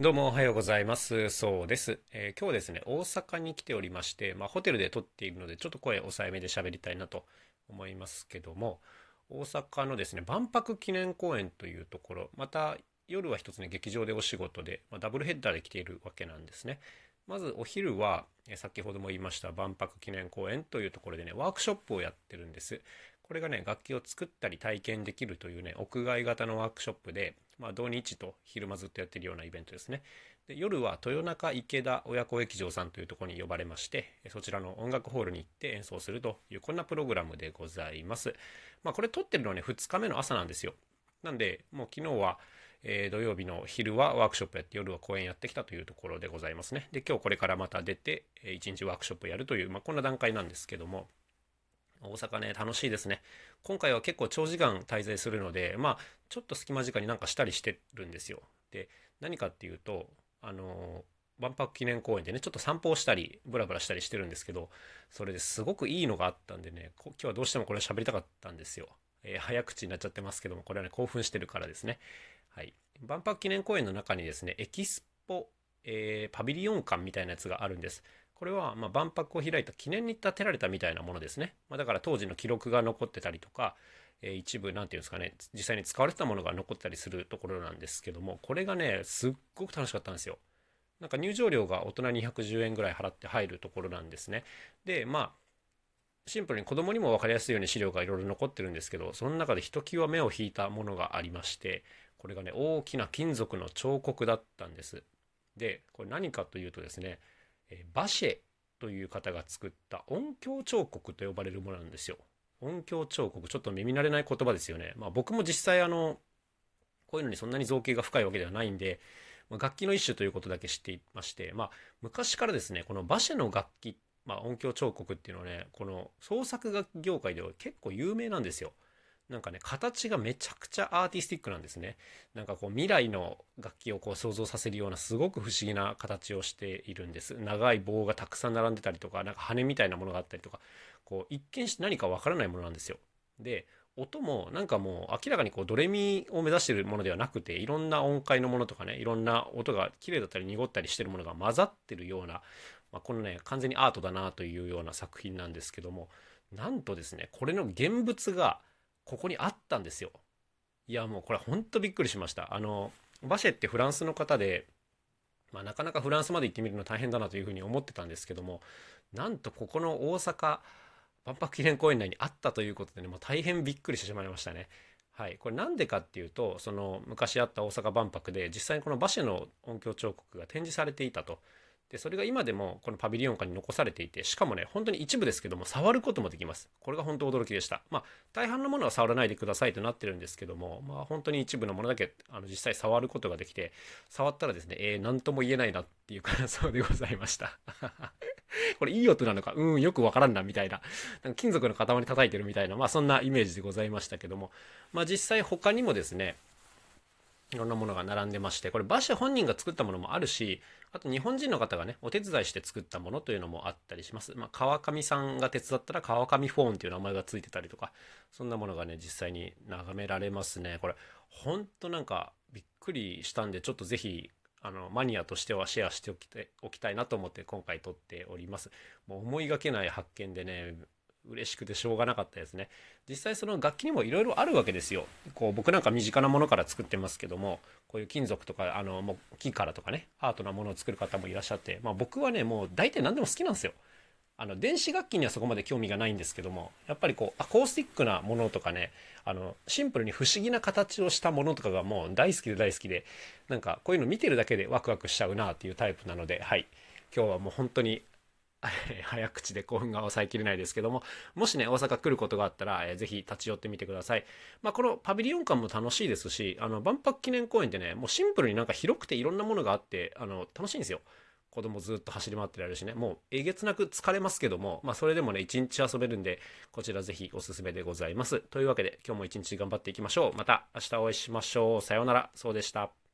どうもおはようございます。そうです。えー、今日ですね、大阪に来ておりまして、まあ、ホテルで撮っているので、ちょっと声抑えめで喋りたいなと思いますけども、大阪のですね、万博記念公園というところ、また夜は一つね、劇場でお仕事で、まあ、ダブルヘッダーで来ているわけなんですね。まずお昼は、先ほども言いました万博記念公園というところでね、ワークショップをやってるんです。これがね、楽器を作ったり体験できるというね、屋外型のワークショップで、まあ、土日と昼間ずっとやってるようなイベントですね。で夜は豊中池田親子劇場さんというところに呼ばれまして、そちらの音楽ホールに行って演奏するという、こんなプログラムでございます。まあ、これ撮ってるのはね、2日目の朝なんですよ。なんで、もう昨日は、えー、土曜日の昼はワークショップやって夜は公演やってきたというところでございますね。で、今日これからまた出て、えー、1日ワークショップやるという、まあ、こんな段階なんですけども、大阪ね、楽しいですね。今回は結構長時間滞在するので、まあ、ちょっと隙間時間になんかしたりしてるんですよ。で、何かっていうと、あの、万博記念公園でね、ちょっと散歩をしたり、ブラブラしたりしてるんですけど、それですごくいいのがあったんでね、今日はどうしてもこれ喋りたかったんですよ。えー、早口になっちゃってますけども、これはね、興奮してるからですね。はい。万博記念公園の中にですね、エキスポ、えー、パビリオン館みたいなやつがあるんです。これは、ま万博を開いた記念に建てられたみたいなものですね。まあ、だから当時の記録が残ってたりとか、え、一部、なんていうんですかね、実際に使われてたものが残ってたりするところなんですけども、これがね、すっごく楽しかったんですよ。なんか入場料が大人210円ぐらい払って入るところなんですね。で、まあ、シンプルに子供にも分かりやすいように資料がいろいろ残ってるんですけど、その中でひときわ目を引いたものがありまして、これがね、大きな金属の彫刻だったんです。で、これ何かというとですね、えバシェという方が作った音響彫刻と呼ばれるものなんですよ。音響彫刻、ちょっと耳慣れない言葉ですよね。まあ僕も実際あの、こういうのにそんなに造形が深いわけではないんで、まあ、楽器の一種ということだけ知っていまして、まあ昔からですね、この馬車の楽器、まあ音響彫刻っていうのはね、この創作楽器業界では結構有名なんですよ。なんかね、形がめちゃくちゃアーティスティックなんですね。なんかこう未来の楽器をこう想像させるようなすごく不思議な形をしているんです。長い棒がたくさん並んでたりとか、なんか羽みたいなものがあったりとか、こう一見して何かわからないものなんですよ。で、音もなんかもう明らかにこうドレミを目指してるものではなくて、いろんな音階のものとかね、いろんな音が綺麗だったり濁ったりしてるものが混ざってるような、まあ、このね、完全にアートだなというような作品なんですけども、なんとですね、これの現物がここにあったんですよ。いや、もうこれほんとびっくりしました。あの、バシェってフランスの方で、まあ、なかなかフランスまで行ってみるの大変だなというふうに思ってたんですけども、なんとここの大阪万博記念公園内にあったということでね、もう大変びっくりしてしまいましたね。はい。これなんでかっていうと、その昔あった大阪万博で実際にこのバシェの音響彫刻が展示されていたと。で、それが今でもこのパビリオン館に残されていて、しかもね、本当に一部ですけども、触ることもできます。これが本当驚きでした。まあ、大半のものは触らないでくださいとなってるんですけども、まあ、本当に一部のものだけ、あの、実際触ることができて、触ったらですね、えー、なんとも言えないなっていう感想 でございました。これいい音なのか、うん、よくわからんな、みたいな。なんか金属の塊叩いてるみたいな、まあそんなイメージでございましたけども、まあ実際他にもですね、いろんなものが並んでまして、これバシェ本人が作ったものもあるし、あと日本人の方がね、お手伝いして作ったものというのもあったりします。まあ、川上さんが手伝ったら川上フォーンっていう名前が付いてたりとか、そんなものがね、実際に眺められますね。これ、ほんとなんかびっくりしたんで、ちょっとぜひ、あの、マニアとしてはシェアしておきたいおきたいなと思って今回撮っております。もう思いがけない発見でね、嬉しくてしょうがなかったですね。実際その楽器にもいろいろあるわけですよ。こう僕なんか身近なものから作ってますけども、こういう金属とか、あの、もう木からとかね、アートなものを作る方もいらっしゃって、まあ僕はね、もう大体何でも好きなんですよ。あの、電子楽器にはそこまで興味がないんですけども、やっぱりこう、アコースティックなものとかね、あの、シンプルに不思議な形をしたものとかがもう大好きで大好きで、なんかこういうの見てるだけでワクワクしちゃうなっていうタイプなので、はい。今日はもう本当に 早口で興奮が抑えきれないですけども、もしね、大阪来ることがあったら、えー、ぜひ立ち寄ってみてください。まあ、このパビリオン館も楽しいですし、あの、万博記念公園ってね、もうシンプルになんか広くていろんなものがあって、あの、楽しいんですよ。子供ずっと走り回ってられるしね、もうえげつなく疲れますけども、まあそれでもね、一日遊べるんで、こちらぜひおすすめでございます。というわけで、今日も一日頑張っていきましょう。また明日お会いしましょう。さようなら。そうでした。